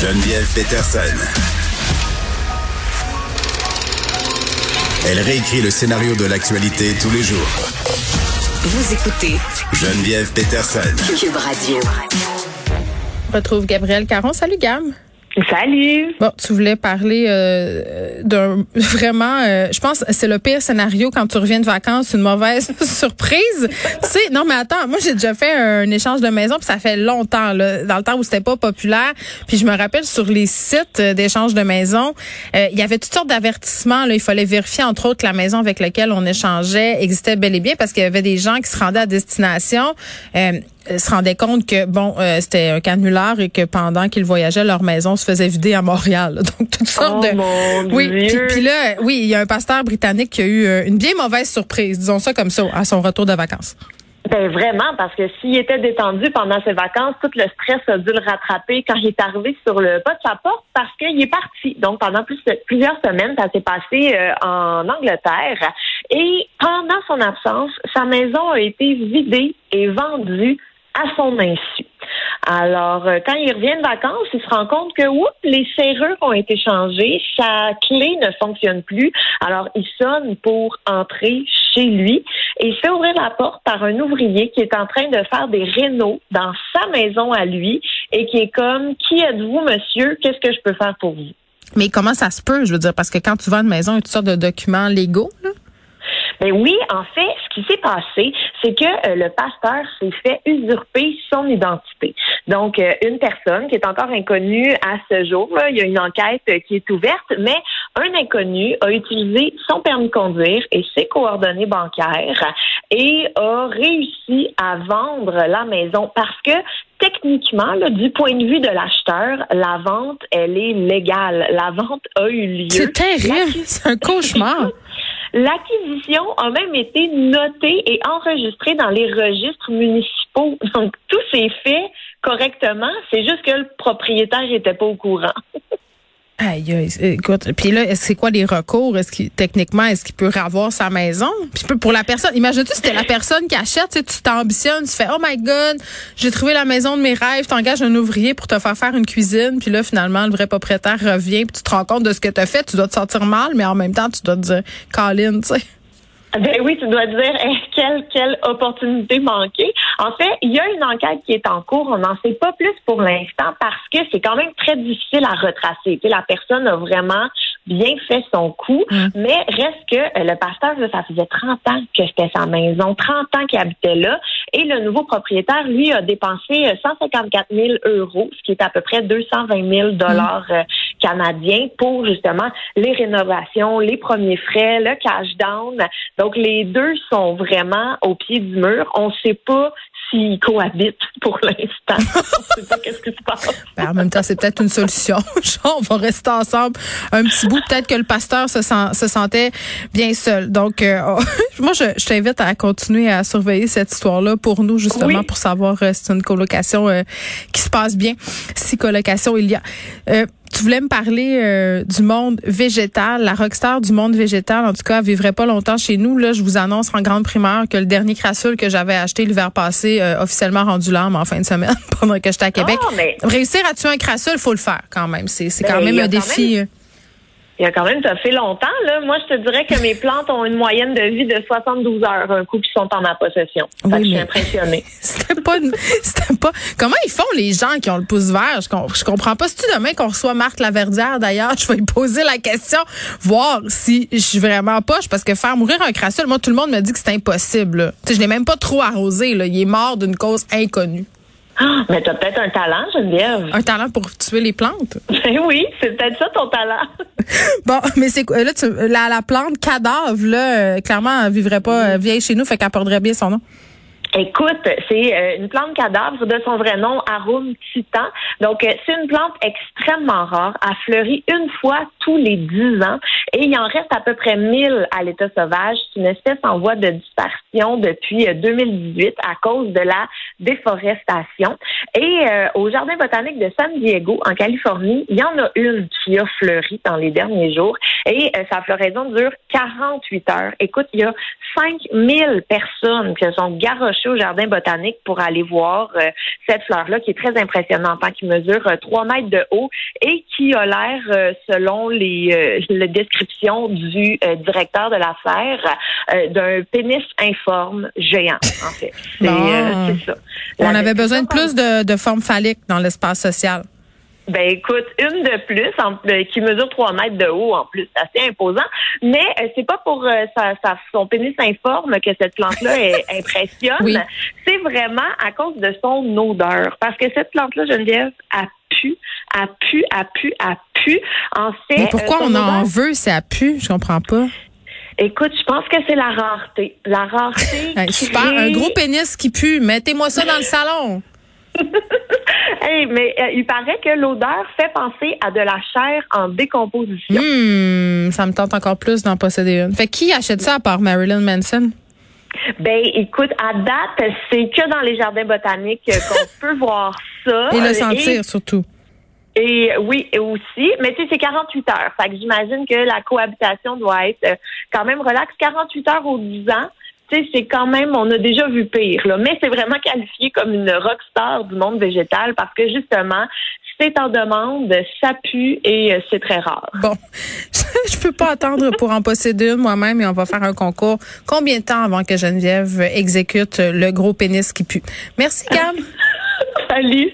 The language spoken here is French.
Geneviève Peterson. Elle réécrit le scénario de l'actualité tous les jours. Vous écoutez Geneviève Peterson. Cube Radio. On retrouve Gabriel Caron. Salut Gam. Salut. Bon, tu voulais parler euh, d'un vraiment, euh, je pense, c'est le pire scénario quand tu reviens de vacances, une mauvaise surprise. tu sais, non mais attends, moi j'ai déjà fait un échange de maison, puis ça fait longtemps là, dans le temps où c'était pas populaire. Puis je me rappelle sur les sites d'échange de maison, euh, il y avait toutes sortes d'avertissements. Là, il fallait vérifier entre autres que la maison avec laquelle on échangeait existait bel et bien, parce qu'il y avait des gens qui se rendaient à destination. Euh, se rendaient compte que bon euh, c'était un canular et que pendant qu'ils voyageaient leur maison se faisait vider à Montréal. Donc toutes sortes oh de mon oui puis là oui il y a un pasteur britannique qui a eu euh, une bien mauvaise surprise disons ça comme ça à son retour de vacances. Ben vraiment, parce que s'il était détendu pendant ses vacances, tout le stress a dû le rattraper quand il est arrivé sur le pas de sa porte parce qu'il est parti. Donc pendant plus plusieurs semaines, ça s'est passé euh, en Angleterre. Et pendant son absence, sa maison a été vidée et vendue à son insu. Alors, euh, quand il revient de vacances, il se rend compte que oups, les serrures ont été changées, sa clé ne fonctionne plus. Alors, il sonne pour entrer chez lui et il fait ouvrir la porte par un ouvrier qui est en train de faire des rénaux dans sa maison à lui et qui est comme Qui êtes-vous, monsieur? Qu'est-ce que je peux faire pour vous? Mais comment ça se peut, je veux dire, parce que quand tu vends une maison, il y a toutes sortes de documents légaux, Ben oui, en fait, ce qui s'est passé, c'est que euh, le pasteur s'est fait usurper son identité. Donc, euh, une personne qui est encore inconnue à ce jour, là, il y a une enquête qui est ouverte, mais un inconnu a utilisé son permis de conduire et ses coordonnées bancaires et a réussi à vendre la maison parce que techniquement, là, du point de vue de l'acheteur, la vente, elle est légale. La vente a eu lieu. C'est terrible, c'est un cauchemar. L'acquisition a même été notée et enregistrée dans les registres municipaux. Donc, tout s'est fait correctement. C'est juste que le propriétaire n'était pas au courant. Aïe, écoute, puis là, c'est quoi les recours? Est-ce qu'il, techniquement, est-ce qu'il peut avoir sa maison? Puis pour la personne, imagine-tu, c'était la personne qui achète, tu sais, t'ambitionnes, tu fais, oh my god, j'ai trouvé la maison de mes rêves, t'engages un ouvrier pour te faire faire une cuisine, puis là, finalement, le vrai propriétaire revient, puis tu te rends compte de ce que tu as fait, tu dois te sentir mal, mais en même temps, tu dois te dire, Colin, tu sais. Ben oui, tu dois dire eh, quelle quelle opportunité manquée. En fait, il y a une enquête qui est en cours. On n'en sait pas plus pour l'instant parce que c'est quand même très difficile à retracer. Tu sais, la personne a vraiment bien fait son coup, Mm. mais reste que euh, le pasteur, ça faisait 30 ans que c'était sa maison, 30 ans qu'il habitait là, et le nouveau propriétaire, lui, a dépensé euh, 154 000 euros, ce qui est à peu près 220 000 dollars euh, canadiens pour justement les rénovations, les premiers frais, le cash down. Donc les deux sont vraiment au pied du mur. On ne sait pas s'ils cohabitent pour l'instant. On sait pas qu'est-ce qui se passe. Ben, en même temps, c'est peut-être une solution. On va rester ensemble un petit bout. Peut-être que le pasteur se, sent- se sentait bien seul. Donc, euh, moi, je, je t'invite à continuer à surveiller cette histoire-là pour nous, justement, Oui. pour savoir euh, si c'est une colocation euh, qui se passe bien, si colocation il y a. Tu voulais me parler euh, du monde végétal, la rockstar du monde végétal, en tout cas, elle vivrait pas longtemps chez nous. Là, je vous annonce en grande primeur que le dernier crassule que j'avais acheté l'hiver passé, euh, officiellement rendu l'âme en fin de semaine, pendant que j'étais à Québec. Ah, mais Réussir à tuer un crassule, faut le faire quand même. C'est quand Ben, même un défi. euh. Il y a quand même, ça fait longtemps. Là. Moi, je te dirais que mes plantes ont une moyenne de vie de 72 heures, un coup qui sont en ma possession. Fait Oui, que je suis impressionnée. C'était pas, c'était pas. Comment ils font les gens qui ont le pouce vert? Je, com- je comprends pas. Si tu demain qu'on reçoit Marc Laverdière, d'ailleurs, je vais lui poser la question, voir si je suis vraiment poche, parce que faire mourir un crassule, moi tout le monde me dit que c'est impossible. là. Tu sais, je l'ai même pas trop arrosé. Là. Il est mort d'une cause inconnue. Ah, mais t'as peut-être un talent, Geneviève. Un talent pour tuer les plantes? Ben oui, c'est peut-être ça ton talent. Bon, mais c'est quoi là tu, la, la plante cadavre là, euh, clairement, elle vivrait pas euh, vieille chez nous, fait qu'elle porterait bien son nom. Écoute, c'est euh, une plante cadavre de son vrai nom, Arum titan. Donc, euh, c'est une plante extrêmement rare. Elle fleurit une fois tous les 10 ans et il en reste à peu près 1000 à l'état sauvage. C'est une espèce en voie de disparition depuis euh, 2018 à cause de la déforestation. Et euh, au Jardin botanique de San Diego, en Californie, il y en a une qui a fleuri dans les derniers jours et euh, sa floraison dure 48 heures. Écoute, il y a 5000 personnes qui se sont garochées au Jardin botanique pour aller voir euh, cette fleur-là qui est très impressionnante, hein, qui mesure 3 mètres de haut et qui a l'air, selon les, les descriptions du directeur de l'affaire, d'un pénis informe géant, en fait. C'est ça. On avait besoin de plus de, de formes phalliques dans l'espace social. Ben écoute, une de plus euh, qui mesure 3 mètres de haut en plus, c'est assez imposant. Mais euh, c'est pas pour euh, son pénis informe que cette plante-là impressionne. C'est vraiment à cause de son odeur. Parce que cette plante-là, Geneviève, a pu, a pu, a pu, a pu. En fait, Mais pourquoi on en veut, c'est a pu? Je comprends pas. Écoute, je pense que c'est la rareté. La rareté. super, un gros pénis qui pue. Mettez-moi ça dans le salon. hey, mais euh, il paraît que l'odeur fait penser à de la chair en décomposition. Hmm, ça me tente encore plus d'en posséder une. Fait qui achète ça à part Marilyn Manson? Ben, écoute, à date, c'est que dans les jardins botaniques qu'on peut voir ça. Et le sentir surtout. Et oui, aussi. Mais tu sais, c'est 48 heures. Fait que j'imagine que la cohabitation doit être euh, quand même relax. 48 heures au 10 ans. Tu sais, c'est quand même, on a déjà vu pire, là. Mais c'est vraiment qualifié comme une rockstar du monde végétal parce que justement, c'est en demande, ça pue et euh, c'est très rare. Bon, je peux pas attendre pour en posséder une moi-même et on va faire un concours. Combien de temps avant que Geneviève exécute le gros pénis qui pue? Merci, Cam. Salut.